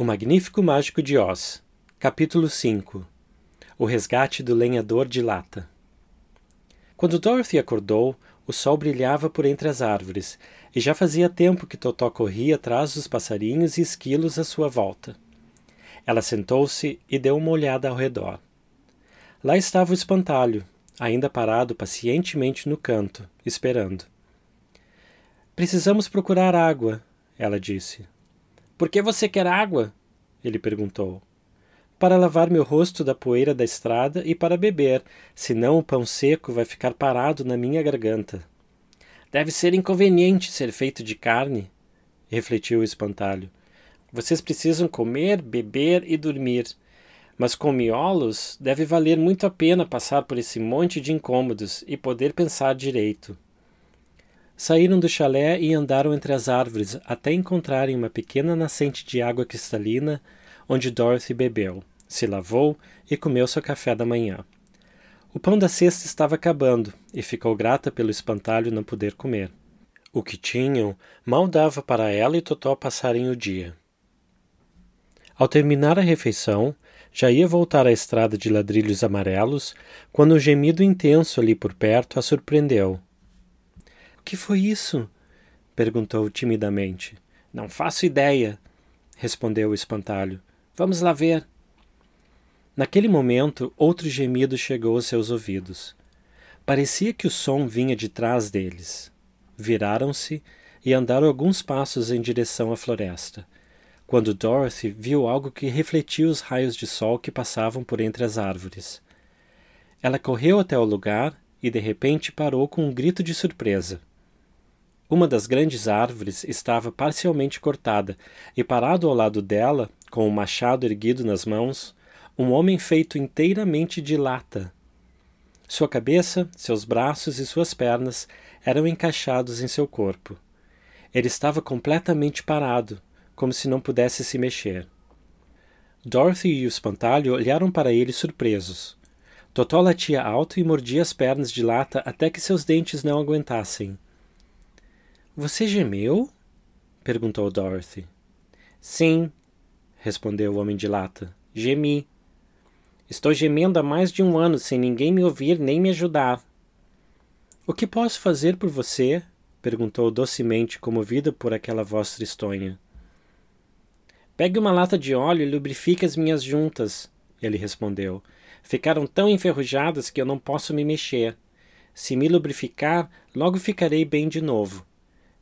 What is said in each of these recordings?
O Magnífico Mágico de Oz, Capítulo 5 O Resgate do Lenhador de Lata Quando Dorothy acordou, o sol brilhava por entre as árvores, e já fazia tempo que Totó corria atrás dos passarinhos e esquilos à sua volta. Ela sentou-se e deu uma olhada ao redor. Lá estava o espantalho, ainda parado pacientemente no canto, esperando. Precisamos procurar água, ela disse. Por que você quer água? Ele perguntou. Para lavar meu rosto da poeira da estrada e para beber, senão o pão seco vai ficar parado na minha garganta. Deve ser inconveniente ser feito de carne, refletiu o espantalho. Vocês precisam comer, beber e dormir. Mas com miolos, deve valer muito a pena passar por esse monte de incômodos e poder pensar direito. Saíram do chalé e andaram entre as árvores até encontrarem uma pequena nascente de água cristalina, onde Dorothy bebeu, se lavou e comeu seu café da manhã. O pão da cesta estava acabando e ficou grata pelo espantalho não poder comer. O que tinham mal dava para ela e Totó passarem o dia. Ao terminar a refeição, já ia voltar à estrada de ladrilhos amarelos quando um gemido intenso ali por perto a surpreendeu que foi isso? perguntou timidamente. Não faço ideia, respondeu o espantalho. Vamos lá ver. Naquele momento, outro gemido chegou aos seus ouvidos. Parecia que o som vinha de trás deles. Viraram-se e andaram alguns passos em direção à floresta, quando Dorothy viu algo que refletia os raios de sol que passavam por entre as árvores. Ela correu até o lugar e de repente parou com um grito de surpresa. Uma das grandes árvores estava parcialmente cortada, e parado ao lado dela, com o machado erguido nas mãos, um homem feito inteiramente de lata. Sua cabeça, seus braços e suas pernas eram encaixados em seu corpo. Ele estava completamente parado, como se não pudesse se mexer. Dorothy e o espantalho olharam para ele surpresos. Totó latia alto e mordia as pernas de lata até que seus dentes não aguentassem. Você gemeu? perguntou Dorothy. Sim, respondeu o homem de lata. Gemi. Estou gemendo há mais de um ano sem ninguém me ouvir nem me ajudar. O que posso fazer por você? perguntou docemente, comovida por aquela voz tristonha. Pegue uma lata de óleo e lubrifique as minhas juntas, ele respondeu. Ficaram tão enferrujadas que eu não posso me mexer. Se me lubrificar, logo ficarei bem de novo.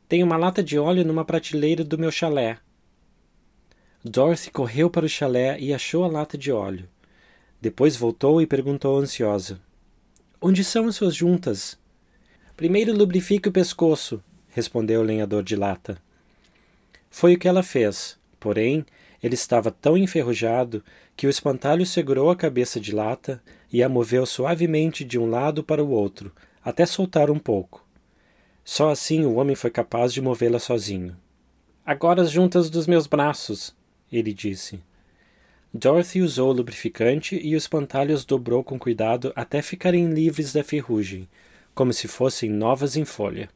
Tenho uma lata de óleo numa prateleira do meu chalé. Dorothy correu para o chalé e achou a lata de óleo. Depois voltou e perguntou ansiosa: Onde são as suas juntas? Primeiro lubrifique o pescoço, respondeu o lenhador de lata. Foi o que ela fez, porém, ele estava tão enferrujado que o espantalho segurou a cabeça de lata e a moveu suavemente de um lado para o outro, até soltar um pouco. Só assim o homem foi capaz de movê-la sozinho. Agora as juntas dos meus braços, ele disse. Dorothy usou o lubrificante e os dobrou com cuidado até ficarem livres da ferrugem, como se fossem novas em folha.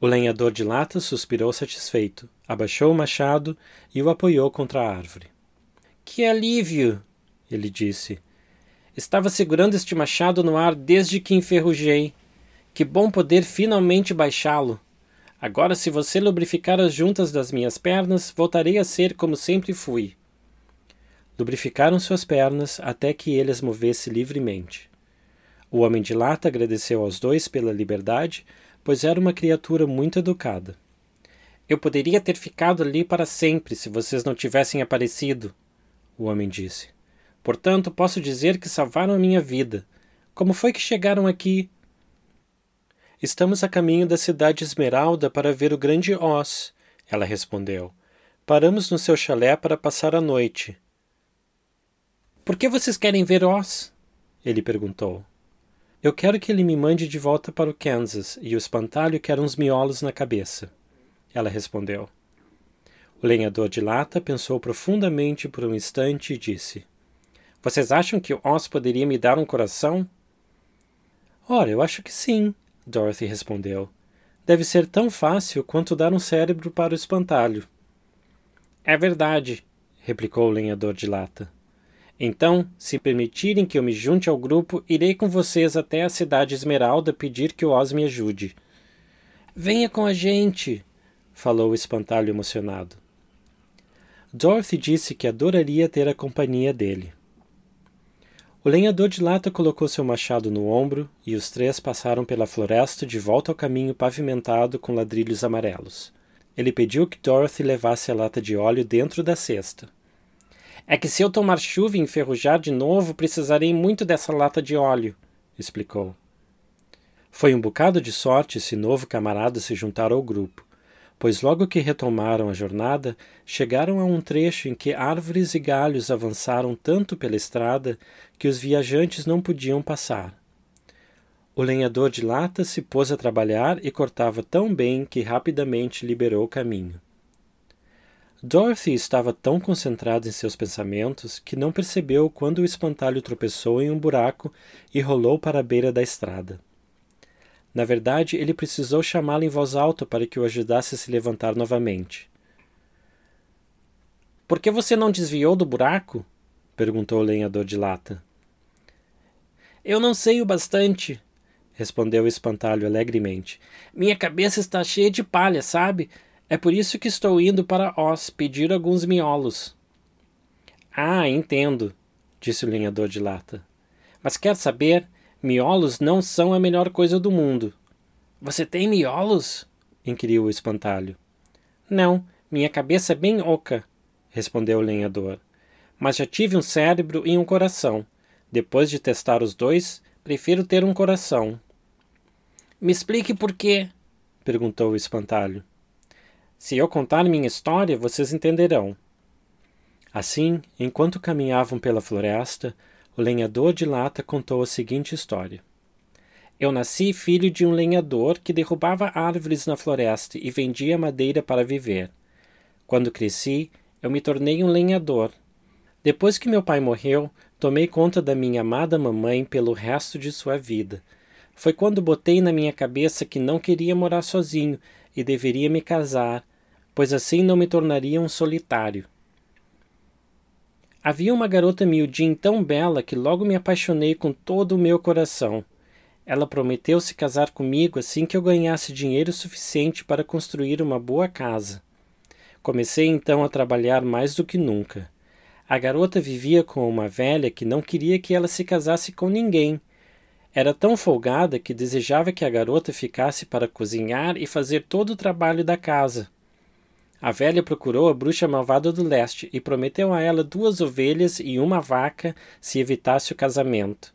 O lenhador de lata suspirou satisfeito, abaixou o machado e o apoiou contra a árvore. Que alívio! ele disse. Estava segurando este machado no ar desde que enferrujei. Que bom poder finalmente baixá-lo. Agora, se você lubrificar as juntas das minhas pernas, voltarei a ser como sempre fui. Lubrificaram suas pernas até que ele as movesse livremente. O homem de lata agradeceu aos dois pela liberdade, pois era uma criatura muito educada. Eu poderia ter ficado ali para sempre se vocês não tivessem aparecido, o homem disse. Portanto, posso dizer que salvaram a minha vida. Como foi que chegaram aqui? Estamos a caminho da cidade Esmeralda para ver o grande Oz, ela respondeu. Paramos no seu chalé para passar a noite. Por que vocês querem ver Oz? Ele perguntou. Eu quero que ele me mande de volta para o Kansas e o espantalho quer uns miolos na cabeça. Ela respondeu. O lenhador de lata pensou profundamente por um instante e disse: Vocês acham que Oz poderia me dar um coração? Ora, eu acho que sim, Dorothy respondeu. Deve ser tão fácil quanto dar um cérebro para o espantalho. É verdade, replicou o lenhador de lata. Então, se permitirem que eu me junte ao grupo, irei com vocês até a cidade Esmeralda pedir que o Oz me ajude. Venha com a gente, falou o espantalho emocionado. Dorothy disse que adoraria ter a companhia dele. O lenhador de lata colocou seu machado no ombro e os três passaram pela floresta de volta ao caminho pavimentado com ladrilhos amarelos. Ele pediu que Dorothy levasse a lata de óleo dentro da cesta. É que se eu tomar chuva e enferrujar de novo, precisarei muito dessa lata de óleo, explicou. Foi um bocado de sorte esse novo camarada se juntar ao grupo pois logo que retomaram a jornada, chegaram a um trecho em que árvores e galhos avançaram tanto pela estrada que os viajantes não podiam passar. O lenhador de lata se pôs a trabalhar e cortava tão bem que rapidamente liberou o caminho. Dorothy estava tão concentrada em seus pensamentos que não percebeu quando o espantalho tropeçou em um buraco e rolou para a beira da estrada. Na verdade, ele precisou chamá-la em voz alta para que o ajudasse a se levantar novamente. Por que você não desviou do buraco? perguntou o lenhador de lata. Eu não sei o bastante, respondeu o espantalho alegremente. Minha cabeça está cheia de palha, sabe? É por isso que estou indo para Oz pedir alguns miolos. Ah, entendo, disse o lenhador de lata. Mas quer saber? Miolos não são a melhor coisa do mundo. Você tem miolos? inquiriu o espantalho. Não, minha cabeça é bem oca, respondeu o lenhador. Mas já tive um cérebro e um coração. Depois de testar os dois, prefiro ter um coração. Me explique por quê? perguntou o espantalho. Se eu contar minha história, vocês entenderão. Assim, enquanto caminhavam pela floresta, o lenhador de lata contou a seguinte história. Eu nasci filho de um lenhador que derrubava árvores na floresta e vendia madeira para viver. Quando cresci, eu me tornei um lenhador. Depois que meu pai morreu, tomei conta da minha amada mamãe pelo resto de sua vida. Foi quando botei na minha cabeça que não queria morar sozinho e deveria me casar, pois assim não me tornaria um solitário. Havia uma garota miudinha tão bela que logo me apaixonei com todo o meu coração. Ela prometeu se casar comigo assim que eu ganhasse dinheiro suficiente para construir uma boa casa. Comecei então a trabalhar mais do que nunca. A garota vivia com uma velha que não queria que ela se casasse com ninguém. Era tão folgada que desejava que a garota ficasse para cozinhar e fazer todo o trabalho da casa. A velha procurou a bruxa malvada do leste e prometeu a ela duas ovelhas e uma vaca se evitasse o casamento.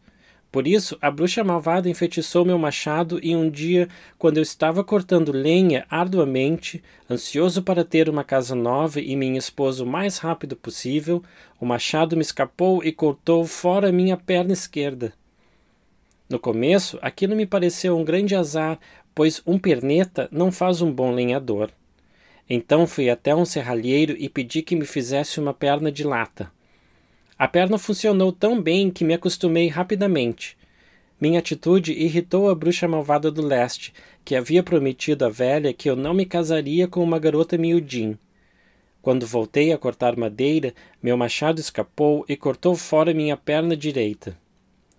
Por isso, a bruxa malvada enfeitiçou meu machado e um dia, quando eu estava cortando lenha arduamente, ansioso para ter uma casa nova e minha esposa o mais rápido possível, o machado me escapou e cortou fora minha perna esquerda. No começo, aquilo me pareceu um grande azar, pois um perneta não faz um bom lenhador. Então fui até um serralheiro e pedi que me fizesse uma perna de lata. A perna funcionou tão bem que me acostumei rapidamente. Minha atitude irritou a bruxa malvada do leste, que havia prometido à velha que eu não me casaria com uma garota miudinha. Quando voltei a cortar madeira, meu machado escapou e cortou fora minha perna direita.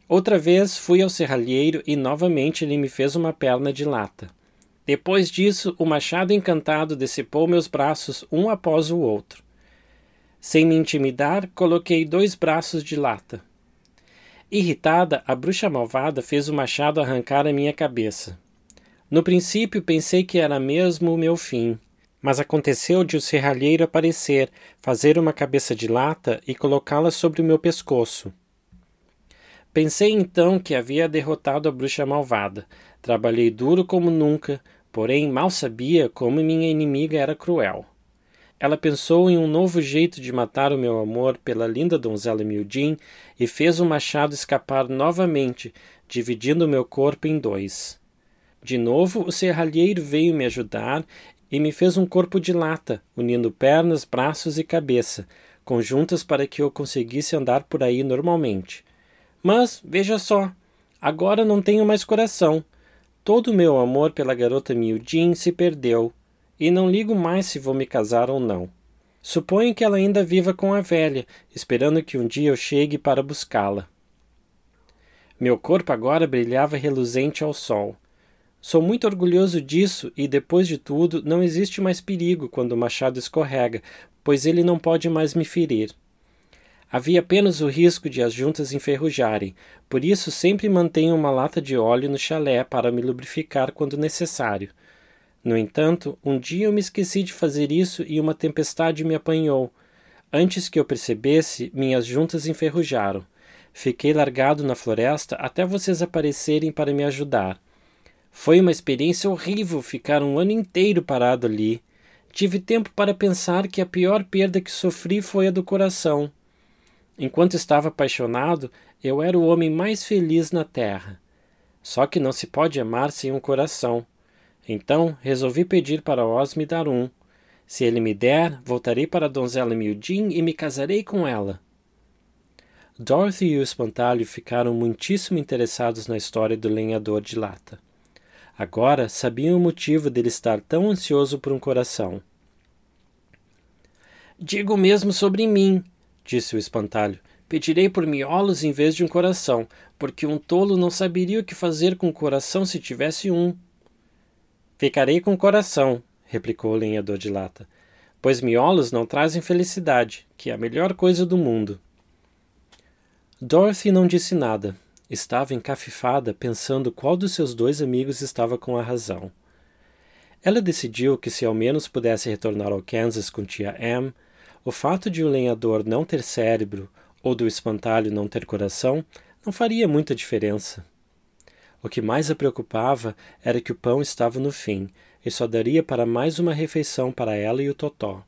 Outra vez fui ao serralheiro e novamente ele me fez uma perna de lata. Depois disso, o machado encantado decepou meus braços um após o outro. Sem me intimidar, coloquei dois braços de lata. Irritada, a bruxa malvada fez o machado arrancar a minha cabeça. No princípio pensei que era mesmo o meu fim, mas aconteceu de o serralheiro aparecer, fazer uma cabeça de lata e colocá-la sobre o meu pescoço. Pensei então que havia derrotado a bruxa malvada. Trabalhei duro como nunca, porém mal sabia como minha inimiga era cruel. Ela pensou em um novo jeito de matar o meu amor pela linda donzela Mildin e fez o machado escapar novamente, dividindo meu corpo em dois. De novo, o serralheiro veio me ajudar e me fez um corpo de lata, unindo pernas, braços e cabeça, conjuntas para que eu conseguisse andar por aí normalmente. Mas, veja só, agora não tenho mais coração. Todo o meu amor pela garota Mildin se perdeu, e não ligo mais se vou me casar ou não. Suponho que ela ainda viva com a velha, esperando que um dia eu chegue para buscá-la. Meu corpo agora brilhava reluzente ao sol. Sou muito orgulhoso disso e, depois de tudo, não existe mais perigo quando o machado escorrega, pois ele não pode mais me ferir. Havia apenas o risco de as juntas enferrujarem, por isso sempre mantenho uma lata de óleo no chalé para me lubrificar quando necessário. No entanto, um dia eu me esqueci de fazer isso e uma tempestade me apanhou. Antes que eu percebesse, minhas juntas enferrujaram. Fiquei largado na floresta até vocês aparecerem para me ajudar. Foi uma experiência horrível ficar um ano inteiro parado ali. Tive tempo para pensar que a pior perda que sofri foi a do coração. Enquanto estava apaixonado, eu era o homem mais feliz na terra. Só que não se pode amar sem um coração. Então resolvi pedir para Oz me dar um. Se ele me der, voltarei para a donzela Mildin e me casarei com ela. Dorothy e o espantalho ficaram muitíssimo interessados na história do lenhador de lata. Agora sabiam o motivo dele estar tão ansioso por um coração. Digo mesmo sobre mim, disse o espantalho. Pedirei por miolos em vez de um coração, porque um tolo não saberia o que fazer com um coração se tivesse um. Ficarei com o coração, replicou o lenhador de lata, pois miolos não trazem felicidade, que é a melhor coisa do mundo. Dorothy não disse nada. Estava encafifada, pensando qual dos seus dois amigos estava com a razão. Ela decidiu que, se ao menos pudesse retornar ao Kansas com tia Em, o fato de o lenhador não ter cérebro ou do espantalho não ter coração não faria muita diferença. O que mais a preocupava era que o pão estava no fim e só daria para mais uma refeição para ela e o Totó.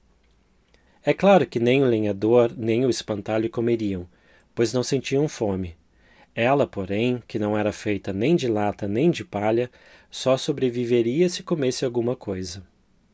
É claro que nem o lenhador nem o espantalho comeriam, pois não sentiam fome. Ela, porém, que não era feita nem de lata nem de palha, só sobreviveria se comesse alguma coisa.